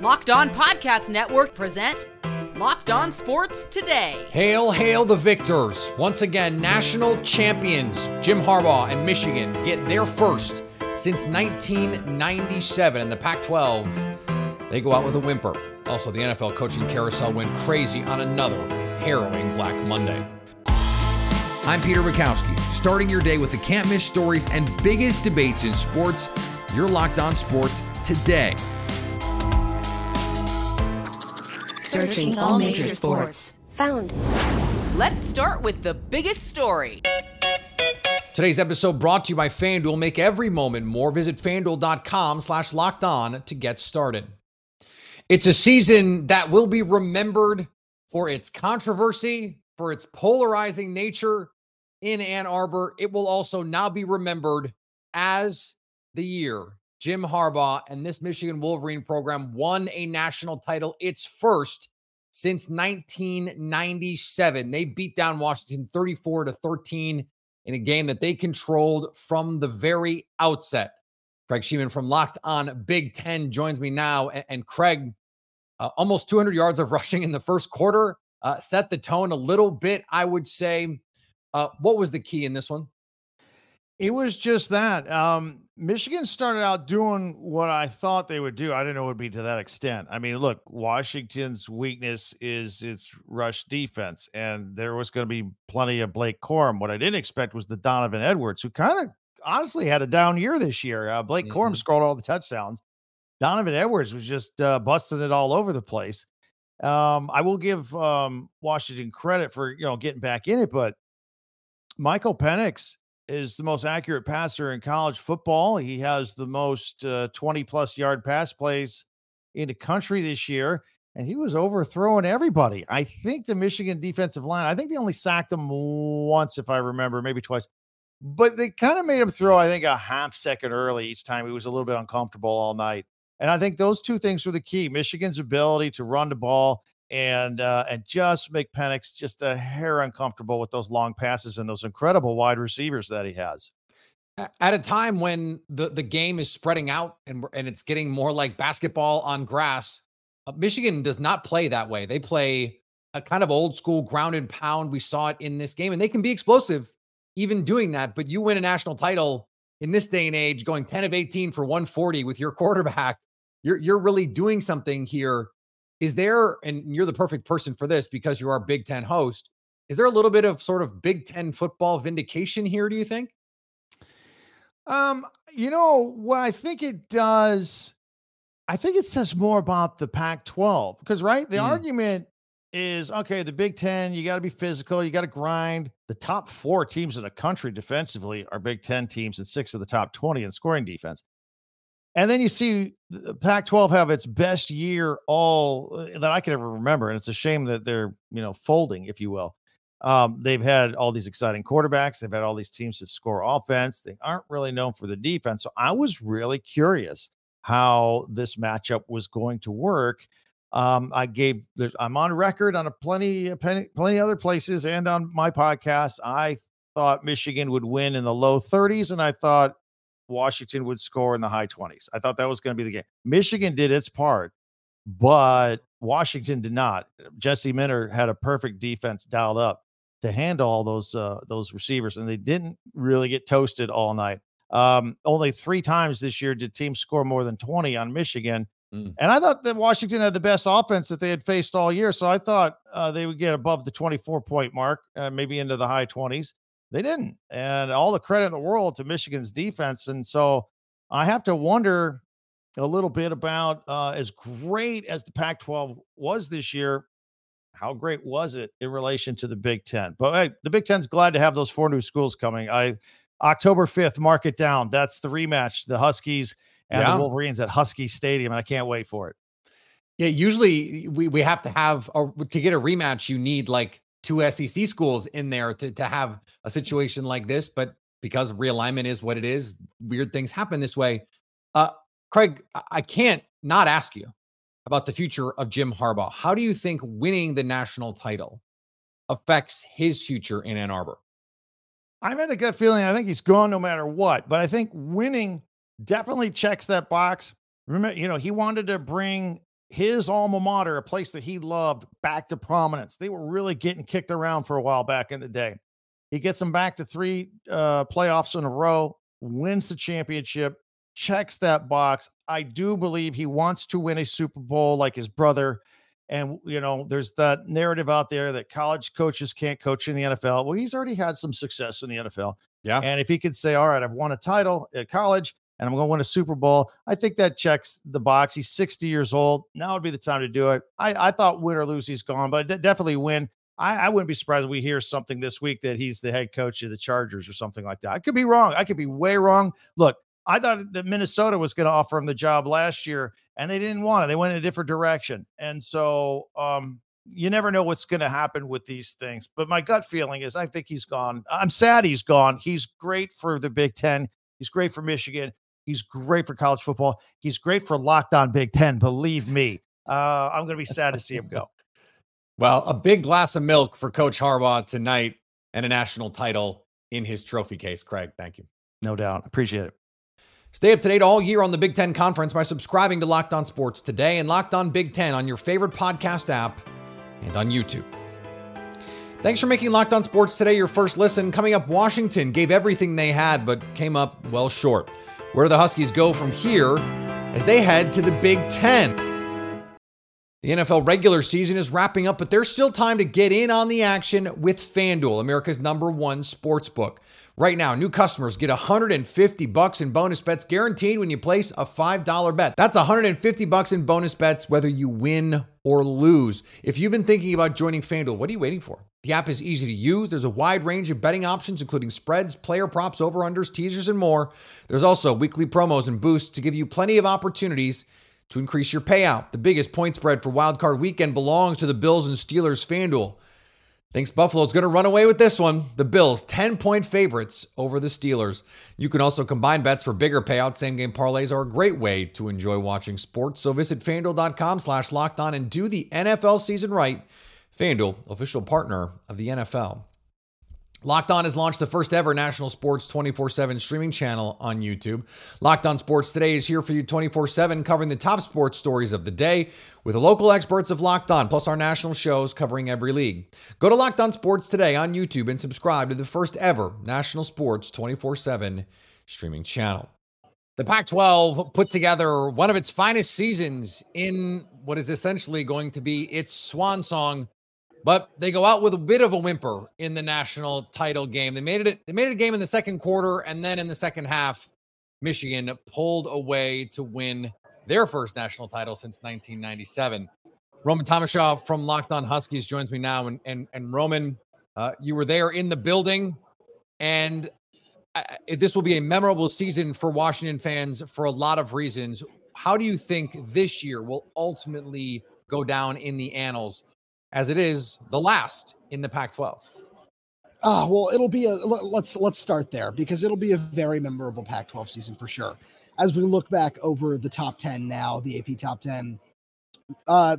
Locked On Podcast Network presents Locked On Sports Today. Hail, hail the victors. Once again, national champions Jim Harbaugh and Michigan get their first since 1997 in the Pac 12. They go out with a whimper. Also, the NFL coaching carousel went crazy on another harrowing Black Monday. I'm Peter Bukowski, starting your day with the can't miss stories and biggest debates in sports. You're locked on sports today. Searching all major sports. Found. Let's start with the biggest story. Today's episode brought to you by FanDuel. Make every moment more. Visit fanduel.com slash locked on to get started. It's a season that will be remembered for its controversy, for its polarizing nature in Ann Arbor. It will also now be remembered as the year Jim Harbaugh and this Michigan Wolverine program won a national title, its first since 1997. They beat down Washington 34 to 13 in a game that they controlled from the very outset. Craig Shemon from Locked On Big Ten joins me now. And, and Craig, uh, almost 200 yards of rushing in the first quarter, uh, set the tone a little bit, I would say. Uh, what was the key in this one? It was just that. Um, Michigan started out doing what I thought they would do. I didn't know it would be to that extent. I mean, look, Washington's weakness is its rush defense, and there was going to be plenty of Blake Corum. What I didn't expect was the Donovan Edwards, who kind of honestly had a down year this year. Uh, Blake mm-hmm. Corum scored all the touchdowns. Donovan Edwards was just uh, busting it all over the place. Um, I will give um, Washington credit for you know getting back in it, but Michael Penix is the most accurate passer in college football. He has the most uh, 20 plus yard pass plays in the country this year, and he was overthrowing everybody. I think the Michigan defensive line, I think they only sacked him once, if I remember, maybe twice, but they kind of made him throw, I think, a half second early each time. He was a little bit uncomfortable all night. And I think those two things were the key Michigan's ability to run the ball and uh, and just make Penix just a hair uncomfortable with those long passes and those incredible wide receivers that he has. At a time when the the game is spreading out and and it's getting more like basketball on grass, uh, Michigan does not play that way. They play a kind of old school ground and pound. We saw it in this game, and they can be explosive even doing that. But you win a national title in this day and age, going 10 of 18 for 140 with your quarterback. You're you're really doing something here is there, and you're the perfect person for this because you're our Big Ten host, is there a little bit of sort of Big Ten football vindication here, do you think? Um, you know, what I think it does, I think it says more about the Pac 12 because, right, the mm. argument is okay, the Big Ten, you got to be physical, you got to grind. The top four teams in the country defensively are Big Ten teams, and six of the top 20 in scoring defense. And then you see the Pac 12 have its best year all uh, that I can ever remember. And it's a shame that they're, you know, folding, if you will. Um, they've had all these exciting quarterbacks. They've had all these teams that score offense. They aren't really known for the defense. So I was really curious how this matchup was going to work. Um, I gave, I'm on record on a plenty, plenty, plenty other places and on my podcast. I thought Michigan would win in the low 30s, and I thought Washington would score in the high 20s. I thought that was going to be the game. Michigan did its part, but Washington did not. Jesse Minter had a perfect defense dialed up to handle all those uh, those receivers, and they didn't really get toasted all night. Um, only three times this year did teams score more than 20 on Michigan. Mm. And I thought that Washington had the best offense that they had faced all year. So I thought uh, they would get above the 24 point mark, uh, maybe into the high 20s. They didn't. And all the credit in the world to Michigan's defense. And so I have to wonder a little bit about uh, as great as the Pac 12 was this year, how great was it in relation to the Big Ten? But hey, the Big Ten's glad to have those four new schools coming. I October 5th, mark it down. That's the rematch, the Huskies and yeah. the Wolverines at Husky Stadium. And I can't wait for it. Yeah, usually we we have to have a, to get a rematch. You need like two SEC schools in there to to have a situation like this, but because realignment is what it is, weird things happen this way. Uh, Craig, I can't not ask you about the future of Jim Harbaugh. How do you think winning the national title affects his future in Ann Arbor? I've had a gut feeling. I think he's gone no matter what, but I think winning definitely checks that box. Remember, you know, he wanted to bring his alma mater, a place that he loved, back to prominence. They were really getting kicked around for a while back in the day. He gets them back to three uh, playoffs in a row, wins the championship, checks that box. I do believe he wants to win a Super Bowl like his brother. And, you know, there's that narrative out there that college coaches can't coach in the NFL. Well, he's already had some success in the NFL. Yeah. And if he could say, all right, I've won a title at college and I'm going to win a Super Bowl, I think that checks the box. He's 60 years old. Now would be the time to do it. I, I thought win or lose, he's gone, but definitely win. I, I wouldn't be surprised if we hear something this week that he's the head coach of the Chargers or something like that. I could be wrong. I could be way wrong. Look, I thought that Minnesota was going to offer him the job last year, and they didn't want it. They went in a different direction. And so um, you never know what's going to happen with these things. But my gut feeling is I think he's gone. I'm sad he's gone. He's great for the Big Ten. He's great for Michigan. He's great for college football. He's great for locked on Big Ten. Believe me. Uh, I'm going to be sad to see him go. Well, a big glass of milk for Coach Harbaugh tonight and a national title in his trophy case. Craig, thank you. No doubt. Appreciate it. Stay up to date all year on the Big Ten Conference by subscribing to Locked On Sports today and Locked On Big Ten on your favorite podcast app and on YouTube. Thanks for making Locked On Sports today your first listen. Coming up, Washington gave everything they had, but came up well short. Where the Huskies go from here as they head to the Big Ten? The NFL regular season is wrapping up, but there's still time to get in on the action with FanDuel, America's number one sports book. Right now, new customers get 150 bucks in bonus bets guaranteed when you place a $5 bet. That's 150 bucks in bonus bets whether you win or lose. If you've been thinking about joining FanDuel, what are you waiting for? The app is easy to use. There's a wide range of betting options including spreads, player props, over-unders, teasers and more. There's also weekly promos and boosts to give you plenty of opportunities to increase your payout. The biggest point spread for wildcard weekend belongs to the Bills and Steelers FanDuel. Thinks Buffalo's going to run away with this one. The Bills, 10 point favorites over the Steelers. You can also combine bets for bigger payouts. Same game parlays are a great way to enjoy watching sports. So visit fanduel.com slash locked on and do the NFL season right. FanDuel, official partner of the NFL. Locked On has launched the first ever national sports 24 7 streaming channel on YouTube. Locked On Sports Today is here for you 24 7, covering the top sports stories of the day with the local experts of Locked On, plus our national shows covering every league. Go to Locked On Sports Today on YouTube and subscribe to the first ever national sports 24 7 streaming channel. The Pac 12 put together one of its finest seasons in what is essentially going to be its swan song but they go out with a bit of a whimper in the national title game. They made it they made it a game in the second quarter and then in the second half Michigan pulled away to win their first national title since 1997. Roman Tomashoff from Locked On Huskies joins me now and and and Roman uh, you were there in the building and I, this will be a memorable season for Washington fans for a lot of reasons. How do you think this year will ultimately go down in the annals as it is the last in the Pac-12. Ah, well, it'll be a let's let's start there because it'll be a very memorable Pac-12 season for sure. As we look back over the top 10 now, the AP top 10, uh,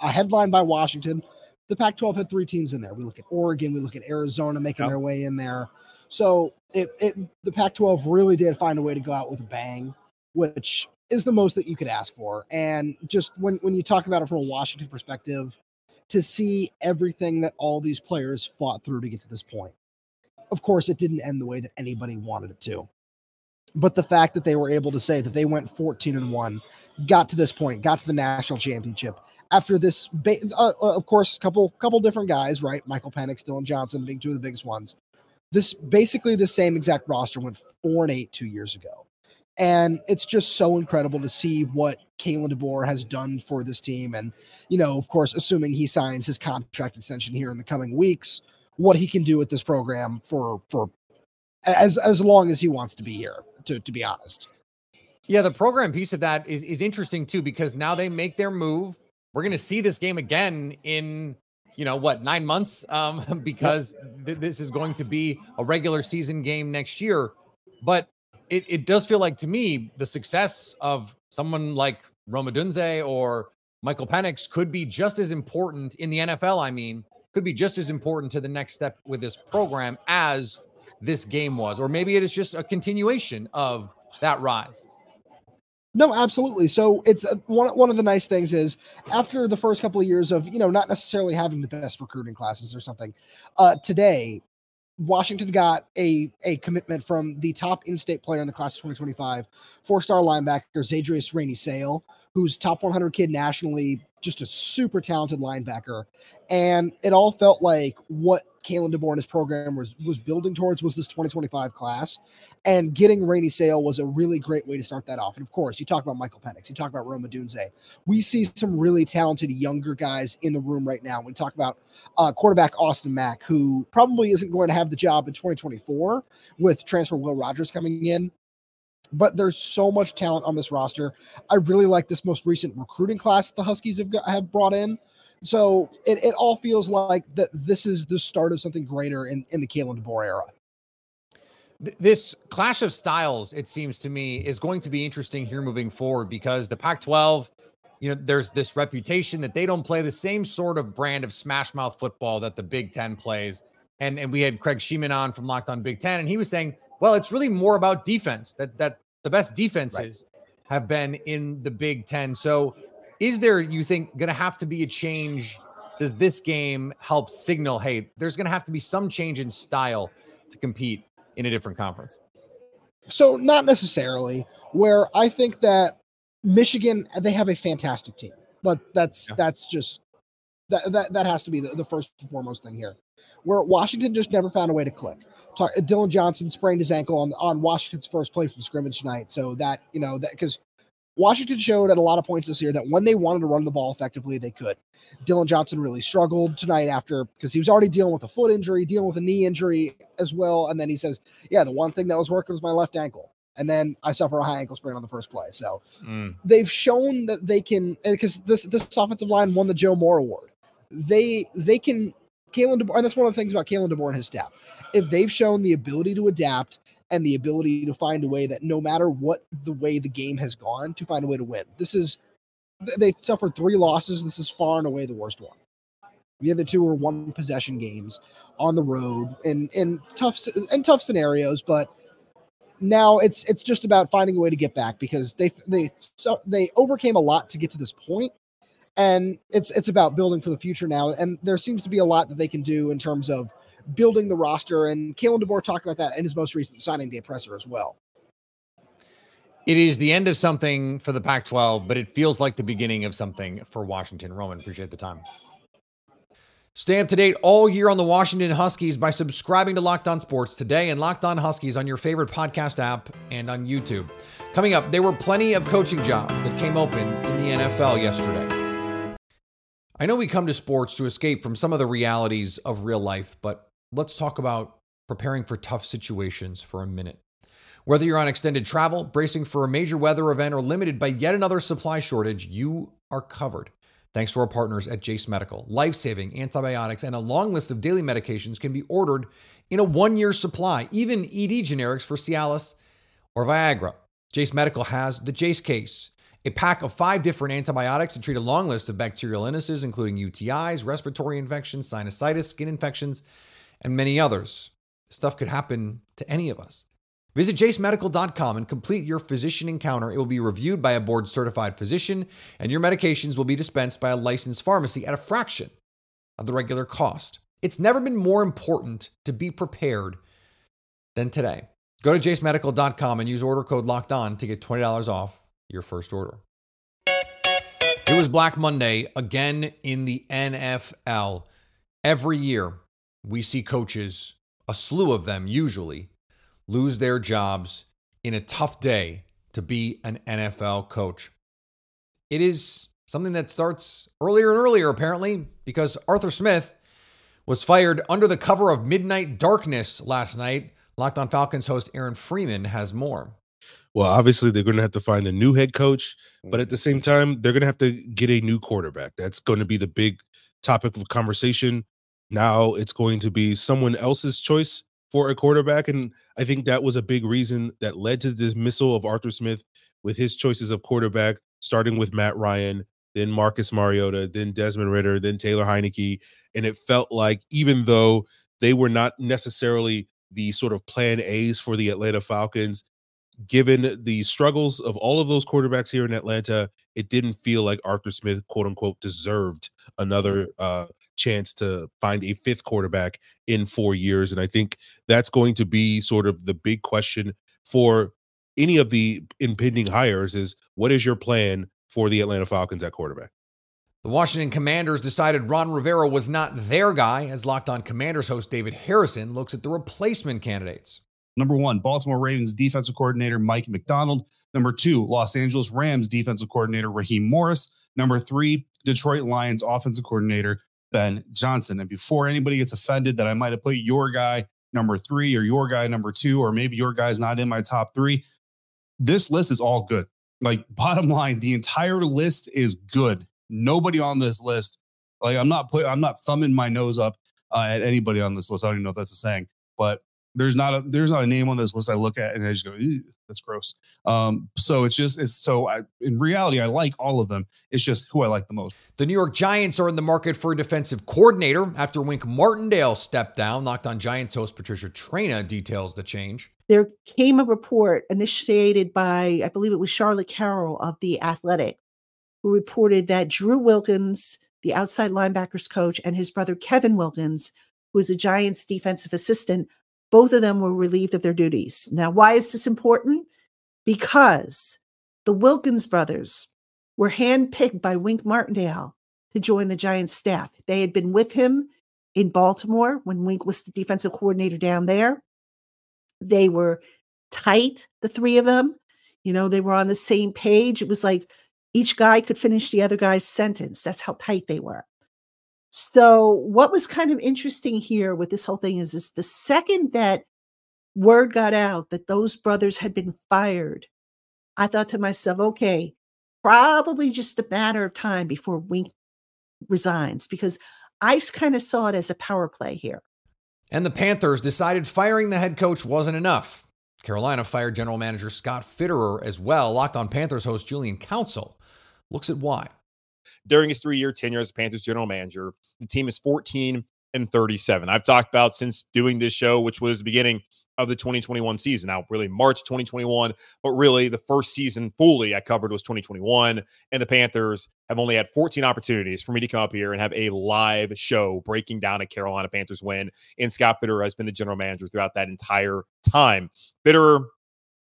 a headline by Washington. The Pac-12 had three teams in there. We look at Oregon, we look at Arizona making yep. their way in there. So it, it the Pac-12 really did find a way to go out with a bang, which is the most that you could ask for. And just when when you talk about it from a Washington perspective, to see everything that all these players fought through to get to this point. Of course, it didn't end the way that anybody wanted it to. But the fact that they were able to say that they went 14 and 1, got to this point, got to the national championship after this, uh, uh, of course, couple couple different guys, right? Michael Penix, Dillon Johnson being two of the biggest ones. This basically the same exact roster went four and eight two years ago. And it's just so incredible to see what Kalen DeBoer has done for this team. And, you know, of course, assuming he signs his contract extension here in the coming weeks, what he can do with this program for for as as long as he wants to be here, to to be honest. Yeah, the program piece of that is is interesting too, because now they make their move. We're gonna see this game again in you know what nine months um because th- this is going to be a regular season game next year but it, it does feel like to me the success of someone like Rome Odunze or Michael Penix could be just as important in the NFL. I mean, could be just as important to the next step with this program as this game was, or maybe it is just a continuation of that rise. No, absolutely. So it's uh, one one of the nice things is after the first couple of years of you know not necessarily having the best recruiting classes or something, uh, today Washington got a a commitment from the top in-state player in the class of 2025, four-star linebacker Zadrius Rainey Sale, who's top 100 kid nationally, just a super talented linebacker. And it all felt like what Kalen his program was was building towards was this 2025 class. And getting Rainey Sale was a really great way to start that off. And of course, you talk about Michael Penix, you talk about Rome Odunze. We see some really talented younger guys in the room right now. We talk about uh, quarterback Austin Mack, who probably isn't going to have the job in 2024 with transfer Will Rogers coming in but there's so much talent on this roster. I really like this most recent recruiting class that the Huskies have got, have brought in. So it, it all feels like that this is the start of something greater in, in the Kalen DeBoer era. This clash of styles, it seems to me, is going to be interesting here moving forward because the Pac 12, you know, there's this reputation that they don't play the same sort of brand of smash mouth football that the Big Ten plays. And, and we had Craig Shemon on from Locked on Big Ten, and he was saying, well, it's really more about defense. That that the best defenses right. have been in the Big Ten. So, is there, you think, going to have to be a change? Does this game help signal, hey, there's going to have to be some change in style to compete in a different conference? So, not necessarily. Where I think that Michigan, they have a fantastic team, but that's yeah. that's just that that that has to be the, the first and foremost thing here. Where Washington just never found a way to click. Talk, Dillon Johnson sprained his ankle on on Washington's first play from scrimmage tonight. So that you know that because Washington showed at a lot of points this year that when they wanted to run the ball effectively, they could. Dillon Johnson really struggled tonight after because he was already dealing with a foot injury, dealing with a knee injury as well. And then he says, Yeah, the one thing that was working was my left ankle. And then I suffer a high ankle sprain on the first play. So mm. they've shown that they can because this this offensive line won the Joe Moore Award. They they can Kalen DeBoer, and that's one of the things about Kalen DeBoer and his staff if they've shown the ability to adapt and the ability to find a way that no matter what the way the game has gone, to find a way to win. This is they've suffered three losses. This is far and away the worst one. The other two were one possession games on the road in in tough in tough scenarios, but now it's it's just about finding a way to get back because they they so they overcame a lot to get to this point and it's it's about building for the future now and there seems to be a lot that they can do in terms of building the roster. And Kalen DeBoer talked about that in his most recent signing day presser as well. It is the end of something for the Pac 12, but it feels like the beginning of something for Washington. Roman, appreciate the time. Stay up to date all year on the Washington Huskies by subscribing to Locked On Sports today and Locked On Huskies on your favorite podcast app and on YouTube. Coming up, there were plenty of coaching jobs that came open in the NFL yesterday. I know we come to sports to escape from some of the realities of real life, but let's talk about preparing for tough situations for a minute. Whether you're on extended travel, bracing for a major weather event, or limited by yet another supply shortage, you are covered. Thanks to our partners at Jase Medical. Life saving antibiotics and a long list of daily medications can be ordered in a one year supply, even ED generics for Cialis or Viagra. Jase Medical has the Jase case, a pack of five different antibiotics to treat a long list of bacterial illnesses, including UTIs, respiratory infections, sinusitis, skin infections and many others. Stuff could happen to any of us. Visit jasemedical.com and complete your physician encounter. It will be reviewed by a board certified physician, and your medications will be dispensed by a licensed pharmacy at a fraction of the regular cost. It's never been more important to be prepared than today. Go to jasemedical.com and use order code locked on to get $20 off your first order. It was Black Monday again in the NFL. Every year, we see coaches, a slew of them usually, lose their jobs in a tough day to be an NFL coach. It is something that starts earlier and earlier, apparently, because Arthur Smith was fired under the cover of midnight darkness last night. Locked on Falcons host Aaron Freeman has more. Well, obviously, they're going to have to find a new head coach, but at the same mm-hmm. time, they're going to have to get a new quarterback. That's going to be the big topic of conversation now it's going to be someone else's choice for a quarterback. And I think that was a big reason that led to the dismissal of Arthur Smith with his choices of quarterback, starting with Matt Ryan, then Marcus Mariota, then Desmond Ridder, then Taylor Heinicke. And it felt like even though they were not necessarily the sort of plan A's for the Atlanta Falcons, given the struggles of all of those quarterbacks here in Atlanta, it didn't feel like Arthur Smith, quote unquote, deserved another uh, chance to find a fifth quarterback in four years. And I think that's going to be sort of the big question for any of the impending hires is what is your plan for the Atlanta Falcons at quarterback? The Washington Commanders decided Ron Rivera was not their guy, as Locked On Commanders host David Harrison looks at the replacement candidates. Number one, Baltimore Ravens defensive coordinator Mike Macdonald. Number two, Los Angeles Rams defensive coordinator Raheem Morris. Number three, Detroit Lions offensive coordinator Ben Johnson. And before anybody gets offended that I might have put your guy number three or your guy number two, or maybe your guy's not in my top three, this list is all good. Like, bottom line, the entire list is good. Nobody on this list, like, I'm not put, I'm not thumbing my nose up uh, at anybody on this list. I don't even know if that's a saying, but there's not a there's not a name on this list I look at and I just go, that's gross. Um, so it's just it's so I in reality I like all of them. It's just who I like the most. The New York Giants are in the market for a defensive coordinator after Wink Martindale stepped down. Locked on Giants host Patricia Traina details the change. There came a report initiated by I believe it was Charlotte Carroll of the Athletic, who reported that Drew Wilkins, the outside linebackers coach, and his brother Kevin Wilkins, who is a Giants defensive assistant, both of them were relieved of their duties. Now, why is this important? Because the Wilkins brothers were handpicked by Wink Martindale to join the Giants staff. They had been with him in Baltimore when Wink was the defensive coordinator down there. They were tight, the three of them. You know, they were on the same page. It was like each guy could finish the other guy's sentence. That's how tight they were. So, what was kind of interesting here with this whole thing is, is the second that word got out that those brothers had been fired, I thought to myself, okay, probably just a matter of time before Wink resigns because I kind of saw it as a power play here. And the Panthers decided firing the head coach wasn't enough. Carolina fired general manager Scott Fitterer as well. Locked on Panthers host Julian Council looks at why during his three year tenure as Panthers general manager. The team is 14 and 37. I've talked about since doing this show, which was the beginning of the 2021 season. Now, really March 2021, but really the first season fully I covered was 2021. And the Panthers have only had 14 opportunities for me to come up here and have a live show breaking down a Carolina Panthers win. And Scott Fitterer has been the general manager throughout that entire time. Fitterer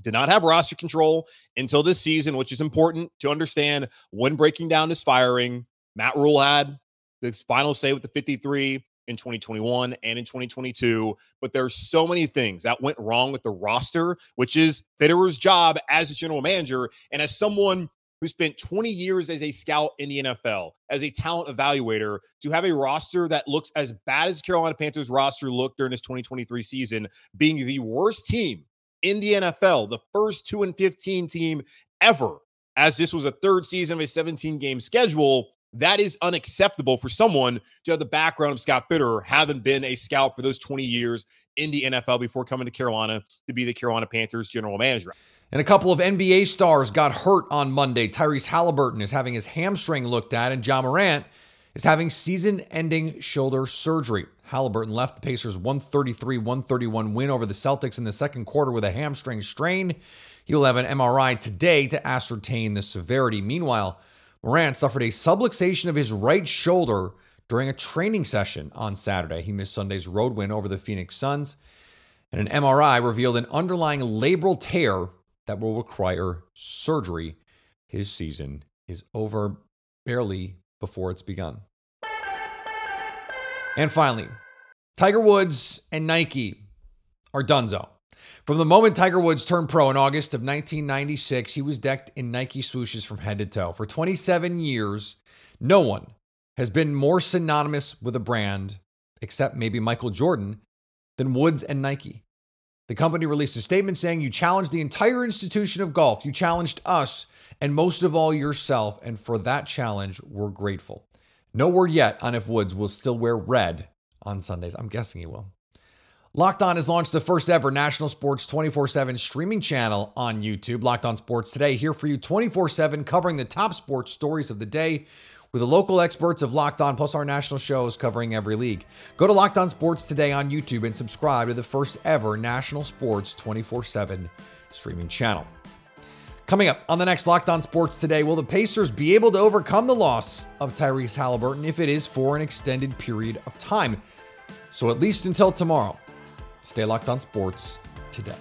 did not have roster control until this season, which is important to understand when breaking down this firing. Matt Rhule had this final say with the 53 in 2021 and in 2022. But there's so many things that went wrong with the roster, which is Fitterer's job as a general manager and as someone who spent 20 years as a scout in the NFL, as a talent evaluator, to have a roster that looks as bad as the Carolina Panthers roster looked during this 2023 season, being the worst team in the NFL, the first 2 and 15 team ever, as this was a third season of a 17 game schedule. That is unacceptable for someone to have the background of Scott Fitterer, having been a scout for those 20 years in the NFL before coming to Carolina to be the Carolina Panthers general manager. And a couple of NBA stars got hurt on Monday. Tyrese Halliburton is having his hamstring looked at, and Ja Morant is having season ending shoulder surgery. Halliburton left the Pacers 133 131 win over the Celtics in the second quarter with a hamstring strain. He will have an MRI today to ascertain the severity. Meanwhile, Morant suffered a subluxation of his right shoulder during a training session on Saturday. He missed Sunday's road win over the Phoenix Suns, and an MRI revealed an underlying labral tear that will require surgery. His season is over barely before it's begun. And finally, Tiger Woods and Nike are donezo. From the moment Tiger Woods turned pro in August of 1996, he was decked in Nike swooshes from head to toe. For 27 years, no one has been more synonymous with a brand, except maybe Michael Jordan, than Woods and Nike. The company released a statement saying, You challenged the entire institution of golf. You challenged us, and most of all, yourself. And for that challenge, we're grateful. No word yet on if Woods will still wear red on Sundays. I'm guessing he will. Locked On has launched the first ever national sports 24 7 streaming channel on YouTube. Locked On Sports Today, here for you 24 7, covering the top sports stories of the day with the local experts of Locked On, plus our national shows covering every league. Go to Locked On Sports Today on YouTube and subscribe to the first ever national sports 24 7 streaming channel. Coming up on the next Locked On Sports today, will the Pacers be able to overcome the loss of Tyrese Halliburton if it is for an extended period of time? So, at least until tomorrow, stay locked on sports today.